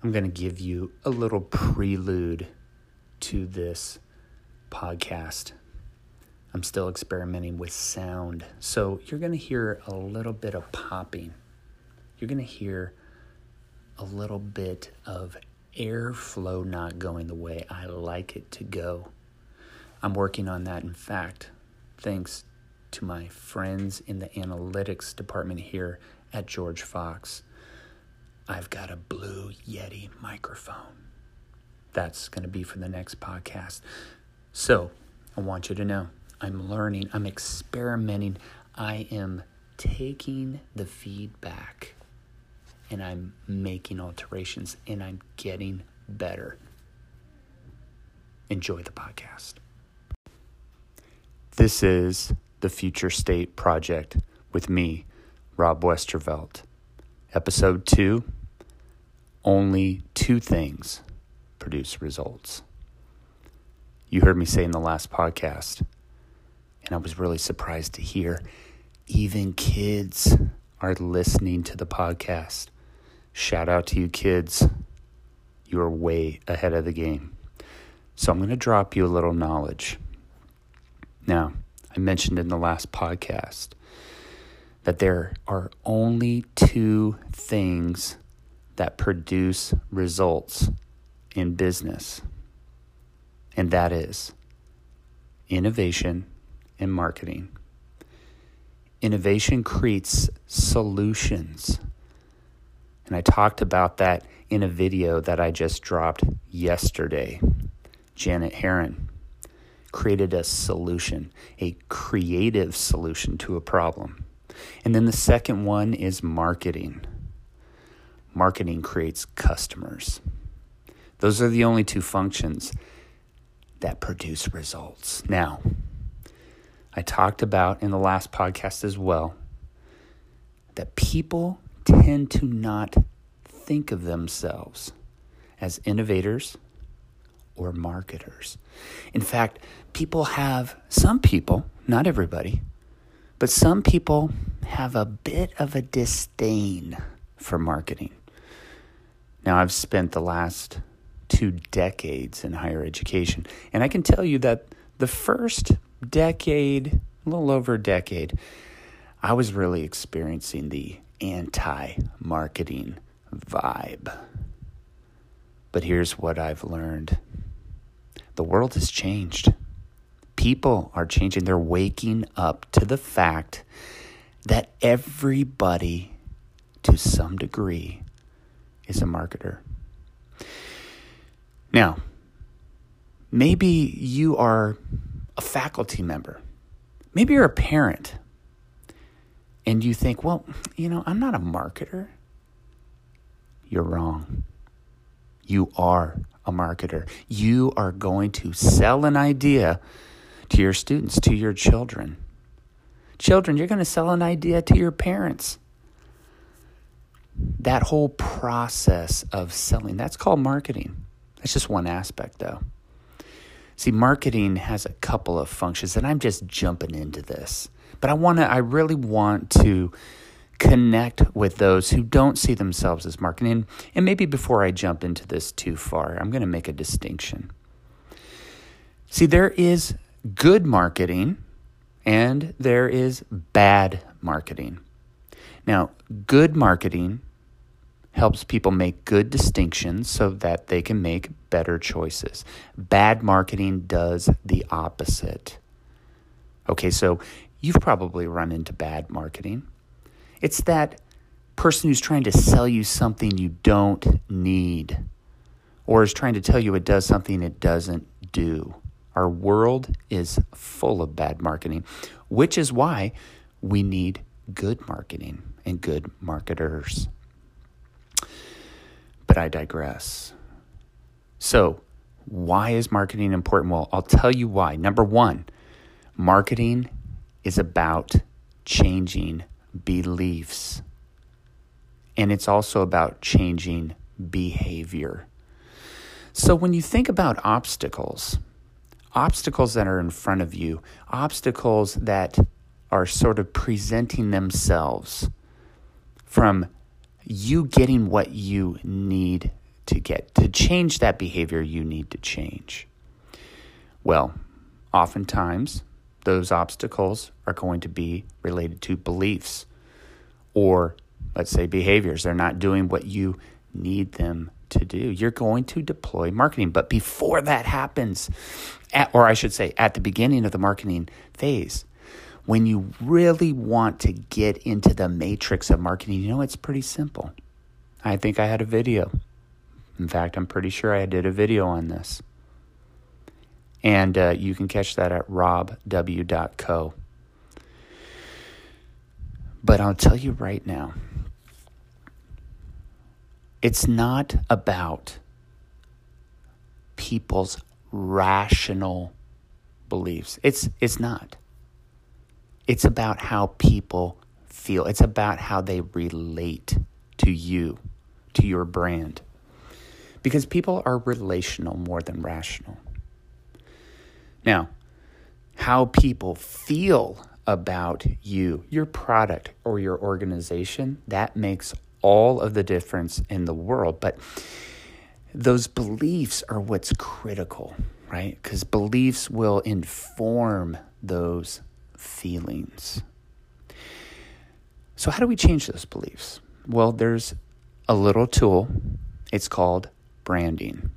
I'm going to give you a little prelude to this podcast. I'm still experimenting with sound. So you're going to hear a little bit of popping. You're going to hear a little bit of airflow not going the way I like it to go. I'm working on that. In fact, thanks to my friends in the analytics department here at George Fox, I've got a Blue Yeti microphone. That's going to be for the next podcast. So I want you to know I'm learning, I'm experimenting, I am taking the feedback and I'm making alterations and I'm getting better. Enjoy the podcast. This is the Future State Project with me, Rob Westervelt. Episode 2 Only two things produce results. You heard me say in the last podcast, and I was really surprised to hear even kids are listening to the podcast. Shout out to you, kids. You are way ahead of the game. So I'm going to drop you a little knowledge. Now, I mentioned in the last podcast that there are only two things that produce results in business, and that is innovation and marketing. Innovation creates solutions. And I talked about that in a video that I just dropped yesterday. Janet Herron created a solution, a creative solution to a problem. And then the second one is marketing. Marketing creates customers. Those are the only two functions that produce results. Now, I talked about in the last podcast as well that people tend to not think of themselves as innovators or marketers. In fact, people have, some people, not everybody, but some people have a bit of a disdain for marketing. Now, I've spent the last two decades in higher education, and I can tell you that the first decade, a little over a decade, I was really experiencing the anti marketing vibe. But here's what I've learned the world has changed. People are changing. They're waking up to the fact that everybody, to some degree, is a marketer. Now, maybe you are a faculty member, maybe you're a parent, and you think, well, you know, I'm not a marketer. You're wrong. You are a marketer. You are going to sell an idea to your students, to your children. Children, you're going to sell an idea to your parents. That whole process of selling, that's called marketing. That's just one aspect, though. See, marketing has a couple of functions, and I'm just jumping into this. But I want to, I really want to connect with those who don't see themselves as marketing. And maybe before I jump into this too far, I'm going to make a distinction. See, there is good marketing and there is bad marketing. Now, good marketing helps people make good distinctions so that they can make better choices. Bad marketing does the opposite. Okay, so you've probably run into bad marketing. It's that person who's trying to sell you something you don't need or is trying to tell you it does something it doesn't do. Our world is full of bad marketing, which is why we need good marketing and good marketers. But I digress. So, why is marketing important? Well, I'll tell you why. Number one, marketing is about changing beliefs. And it's also about changing behavior. So when you think about obstacles, obstacles that are in front of you, obstacles that are sort of presenting themselves from you getting what you need to get? To change that behavior, you need to change. Well, oftentimes those obstacles are going to be related to beliefs or, let's say, behaviors. They're not doing what you need them to do. You're going to deploy marketing. But before that happens, at, or I should say, at the beginning of the marketing phase, when you really want to get into the matrix of marketing, you know, it's pretty simple. I think I had a video. In fact, I'm pretty sure I did a video on this. And uh, you can catch that at robw.co. But I'll tell you right now, it's not about people's rational beliefs. It's, it's not. It's about how people feel, it's about how they relate to you, to your brand. Because people are relational more than rational. Now, how people feel about you, your product, or your organization, that makes all of the difference in the world. But those beliefs are what's critical, right? Because beliefs will inform those feelings. So, how do we change those beliefs? Well, there's a little tool. It's called branding.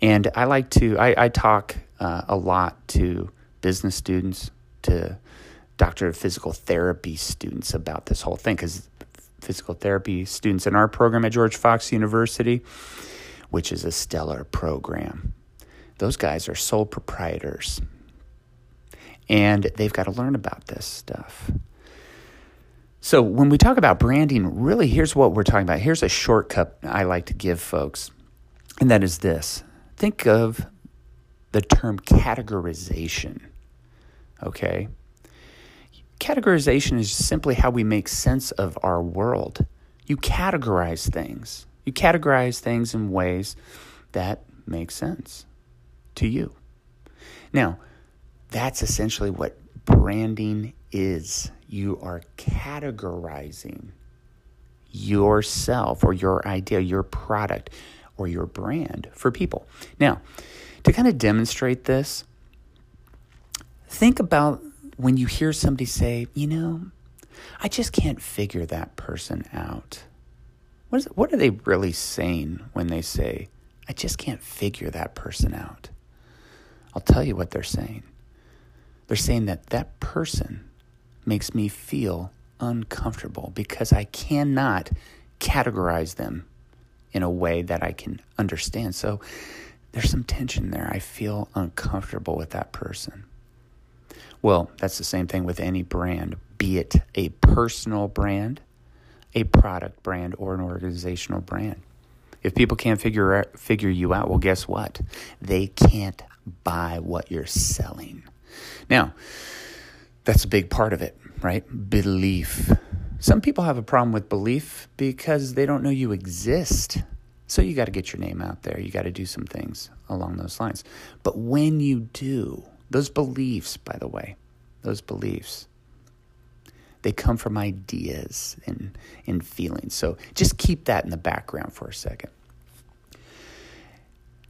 And I like to, I, I talk uh, a lot to business students, to doctor of physical therapy students about this whole thing because physical therapy students in our program at George Fox University, which is a stellar program, those guys are sole proprietors. And they've got to learn about this stuff. So, when we talk about branding, really, here's what we're talking about. Here's a shortcut I like to give folks, and that is this think of the term categorization. Okay? Categorization is simply how we make sense of our world. You categorize things. You categorize things in ways that make sense to you. Now, that's essentially what branding is. You are categorizing yourself or your idea, your product, or your brand for people. Now, to kind of demonstrate this, think about when you hear somebody say, you know, I just can't figure that person out. What, is, what are they really saying when they say, I just can't figure that person out? I'll tell you what they're saying. They're saying that that person makes me feel uncomfortable because I cannot categorize them in a way that I can understand. So there's some tension there. I feel uncomfortable with that person. Well, that's the same thing with any brand, be it a personal brand, a product brand, or an organizational brand. If people can't figure figure you out, well, guess what? They can't buy what you're selling. Now, that's a big part of it, right? Belief. Some people have a problem with belief because they don't know you exist. So you got to get your name out there. You got to do some things along those lines. But when you do, those beliefs, by the way, those beliefs, they come from ideas and, and feelings. So just keep that in the background for a second.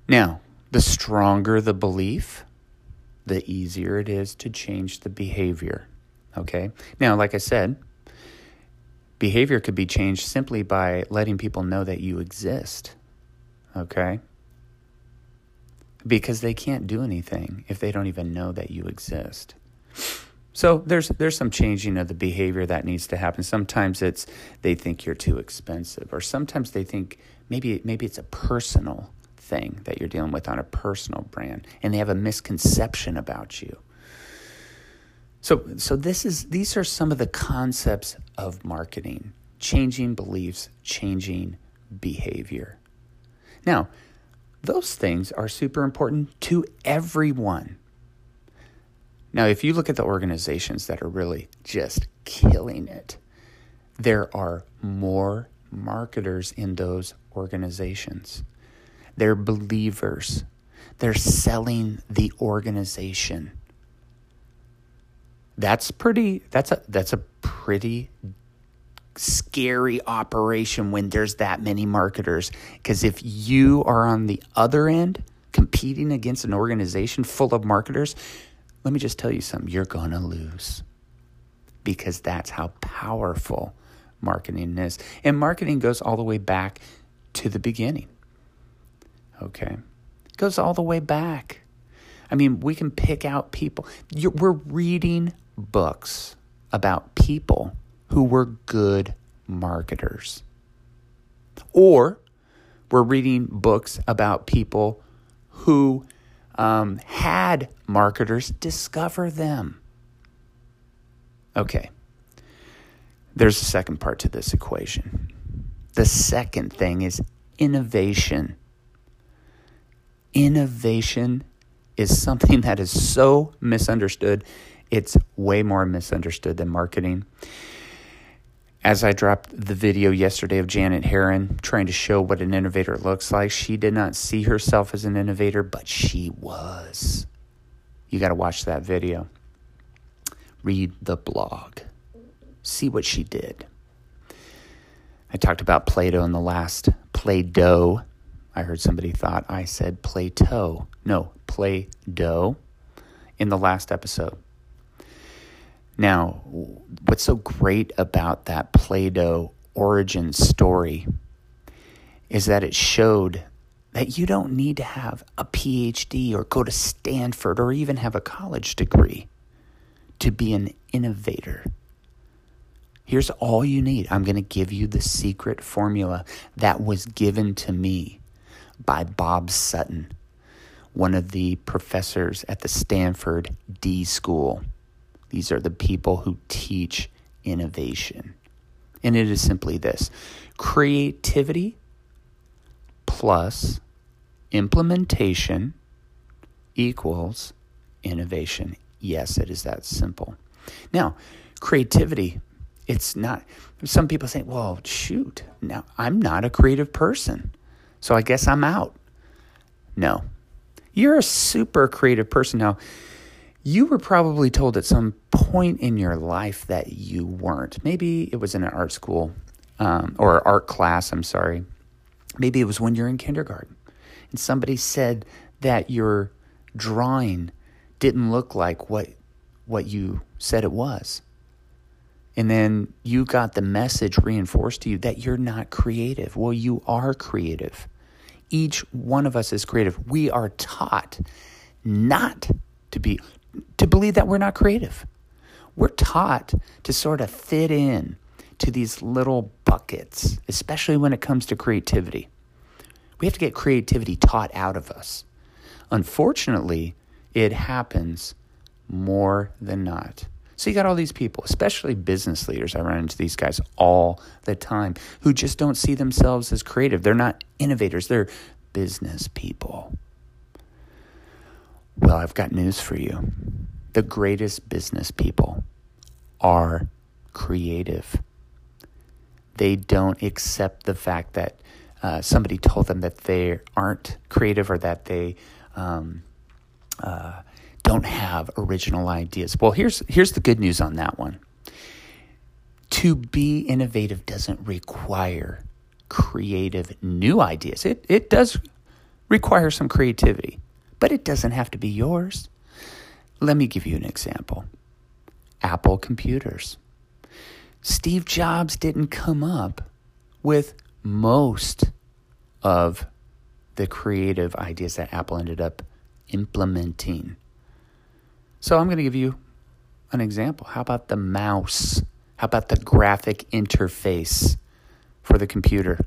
Now, the stronger the belief, the easier it is to change the behavior. Okay? Now, like I said, Behavior could be changed simply by letting people know that you exist. Okay? Because they can't do anything if they don't even know that you exist. So there's there's some changing of the behavior that needs to happen. Sometimes it's they think you're too expensive, or sometimes they think maybe maybe it's a personal thing that you're dealing with on a personal brand, and they have a misconception about you. So, so this is these are some of the concepts of marketing: changing beliefs, changing behavior. Now, those things are super important to everyone. Now, if you look at the organizations that are really just killing it, there are more marketers in those organizations. They're believers. They're selling the organization that's pretty that's a that's a pretty scary operation when there's that many marketers. Because if you are on the other end competing against an organization full of marketers, let me just tell you something you're going to lose because that's how powerful marketing is. And marketing goes all the way back to the beginning. Okay? It goes all the way back. I mean, we can pick out people. We're reading books about people who were good marketers. Or we're reading books about people who um, had marketers discover them. Okay, there's a second part to this equation. The second thing is innovation. Innovation is something that is so misunderstood. It's way more misunderstood than marketing. As I dropped the video yesterday of Janet Herron trying to show what an innovator looks like, she did not see herself as an innovator, but she was. You got to watch that video. Read the blog. See what she did. I talked about Plato in the last Play Doh. I heard somebody thought I said Plato. No, Play Doh in the last episode. Now, what's so great about that Play Doh origin story is that it showed that you don't need to have a PhD or go to Stanford or even have a college degree to be an innovator. Here's all you need. I'm going to give you the secret formula that was given to me by Bob Sutton, one of the professors at the Stanford D School. These are the people who teach innovation. And it is simply this creativity plus implementation equals innovation. Yes, it is that simple. Now, creativity, it's not, some people say, well, shoot, now I'm not a creative person, so I guess I'm out. No, you're a super creative person. Now, you were probably told at some point in your life that you weren't. Maybe it was in an art school um, or art class, I'm sorry. Maybe it was when you're in kindergarten and somebody said that your drawing didn't look like what, what you said it was. And then you got the message reinforced to you that you're not creative. Well, you are creative. Each one of us is creative. We are taught not to be to believe that we're not creative. We're taught to sort of fit in to these little buckets, especially when it comes to creativity. We have to get creativity taught out of us. Unfortunately, it happens more than not. So you got all these people, especially business leaders. I run into these guys all the time who just don't see themselves as creative. They're not innovators, they're business people. Well, I've got news for you. The greatest business people are creative. They don't accept the fact that uh, somebody told them that they aren't creative or that they um, uh, don't have original ideas. Well, here's here's the good news on that one. To be innovative doesn't require creative new ideas. It it does require some creativity but it doesn't have to be yours. Let me give you an example Apple computers. Steve Jobs didn't come up with most of the creative ideas that Apple ended up implementing. So I'm going to give you an example. How about the mouse? How about the graphic interface for the computer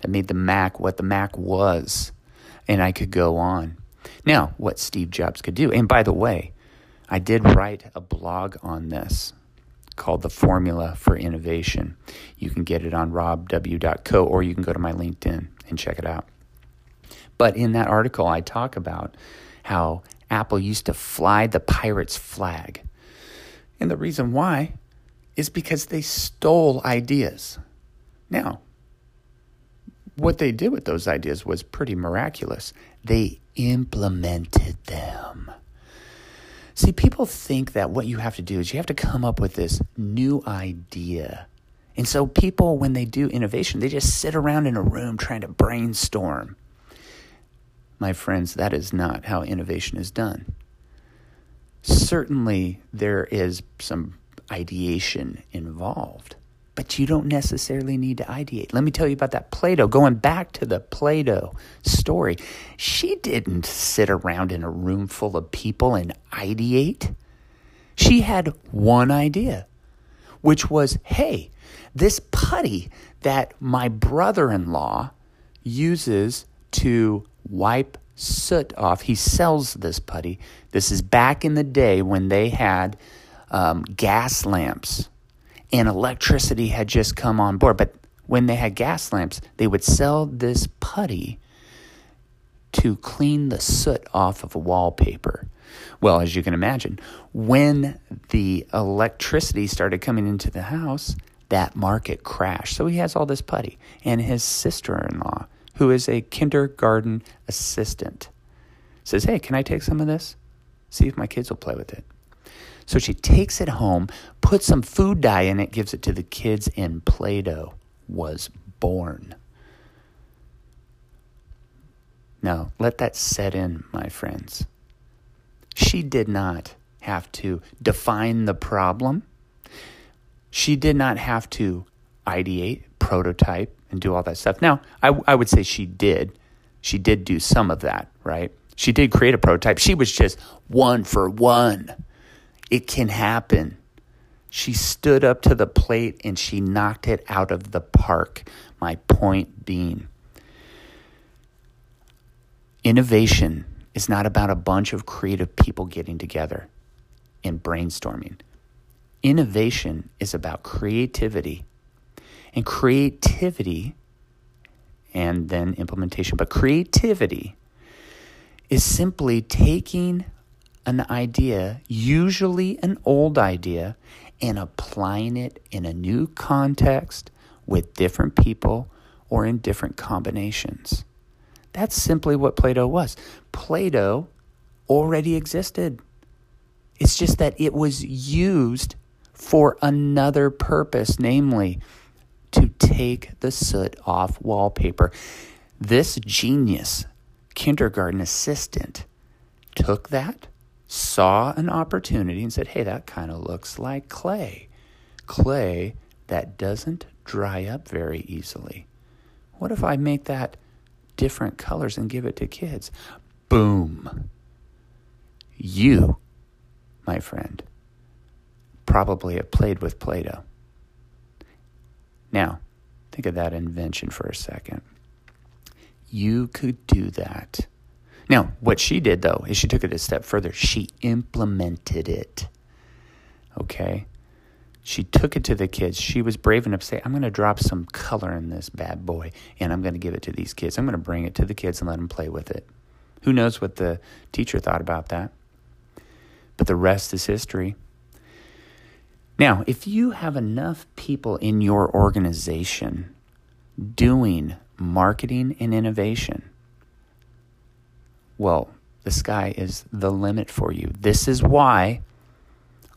that made the Mac what the Mac was? And I could go on. Now, what Steve Jobs could do, and by the way, I did write a blog on this called The Formula for Innovation. You can get it on robw.co or you can go to my LinkedIn and check it out. But in that article, I talk about how Apple used to fly the pirate's flag. And the reason why is because they stole ideas. Now, what they did with those ideas was pretty miraculous. They implemented them. See, people think that what you have to do is you have to come up with this new idea And so people, when they do innovation, they just sit around in a room trying to brainstorm. My friends, that is not how innovation is done. Certainly, there is some ideation involved, but you don't necessarily need to ideate. Let me tell you about that Play-Doh. Going back to the Play-Doh story, she didn't sit around in a room full of people and ideate. She had one idea, which was hey, this putty that my brother in law uses to wipe soot off, he sells this putty. This is back in the day when they had um, gas lamps and electricity had just come on board. But when they had gas lamps, they would sell this putty to clean the soot off of wallpaper. Well, as you can imagine, when the electricity started coming into the house, that market crashed. So he has all this putty. And his sister in law, who is a kindergarten assistant, says, Hey, can I take some of this? See if my kids will play with it. So she takes it home, puts some food dye in it, gives it to the kids, and Play Doh was born. Now, let that set in, my friends. She did not have to define the problem. She did not have to ideate, prototype, and do all that stuff. Now, I, I would say she did. She did do some of that, right? She did create a prototype. She was just one for one. It can happen. She stood up to the plate and she knocked it out of the park. My point being, innovation is not about a bunch of creative people getting together and brainstorming. Innovation is about creativity. And creativity and then implementation. But creativity is simply taking an idea, usually an old idea, and applying it in a new context with different people or in different combinations. That's simply what Play-Doh was. Play-Doh already existed. It's just that it was used for another purpose, namely to take the soot off wallpaper. This genius kindergarten assistant took that saw an opportunity and said, hey, that kind of looks like clay. Clay that doesn't dry up very easily. What if I make that different colors and give it to kids? Boom. You, my friend, probably have played with Play Doh. Now, think of that invention for a second. You could do that now, what she did though is she took it a step further. She implemented it. Okay? She took it to the kids. She was brave enough to say, I'm going to drop some color in this bad boy and I'm going to give it to these kids. I'm going to bring it to the kids and let them play with it. Who knows what the teacher thought about that? But the rest is history. Now, if you have enough people in your organization doing marketing and innovation, well, the sky is the limit for you. This is why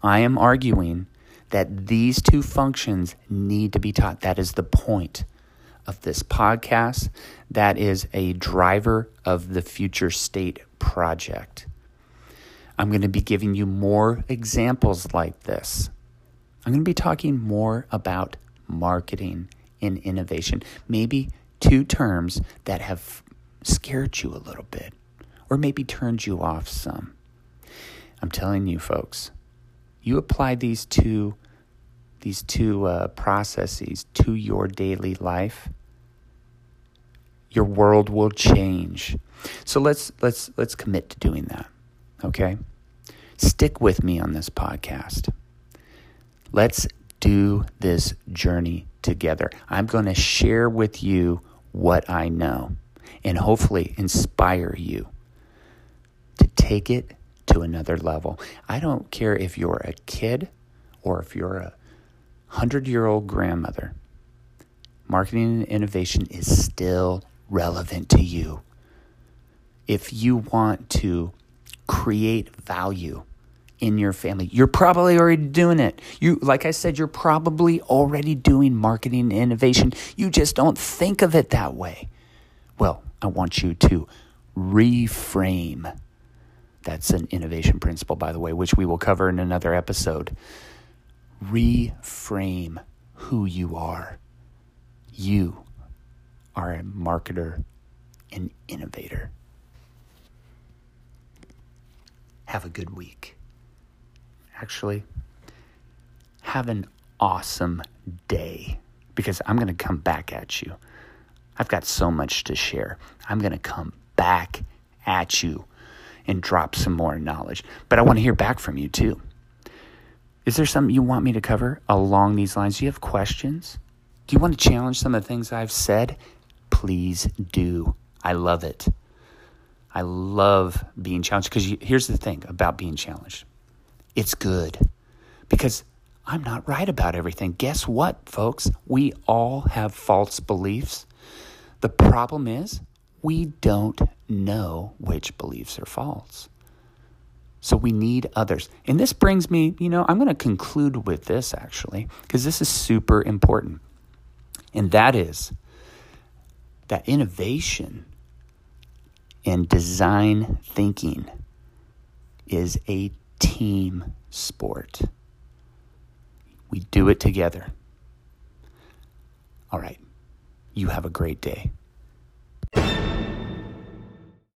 I am arguing that these two functions need to be taught. That is the point of this podcast. That is a driver of the Future State Project. I'm going to be giving you more examples like this. I'm going to be talking more about marketing and innovation, maybe two terms that have scared you a little bit or maybe turned you off some. I'm telling you, folks, you apply these two these two uh, processes to your daily life, your world will change. So let's let's let's commit to doing that. Okay? Stick with me on this podcast. Let's do this journey together. I'm going to share with you what I know and hopefully inspire you to take it to another level. I don't care if you're a kid or if you're a 100 year old grandmother, marketing and innovation is still relevant to you. If you want to create value in your family. You're probably already doing it. You like I said you're probably already doing marketing innovation. You just don't think of it that way. Well, I want you to reframe. That's an innovation principle by the way, which we will cover in another episode. Reframe who you are. You are a marketer and innovator. Have a good week. Actually, have an awesome day because I'm going to come back at you. I've got so much to share. I'm going to come back at you and drop some more knowledge. But I want to hear back from you too. Is there something you want me to cover along these lines? Do you have questions? Do you want to challenge some of the things I've said? Please do. I love it. I love being challenged because here's the thing about being challenged it's good because I'm not right about everything. Guess what, folks? We all have false beliefs. The problem is we don't know which beliefs are false. So we need others. And this brings me, you know, I'm going to conclude with this actually, because this is super important. And that is that innovation and design thinking is a team sport. We do it together. All right. You have a great day.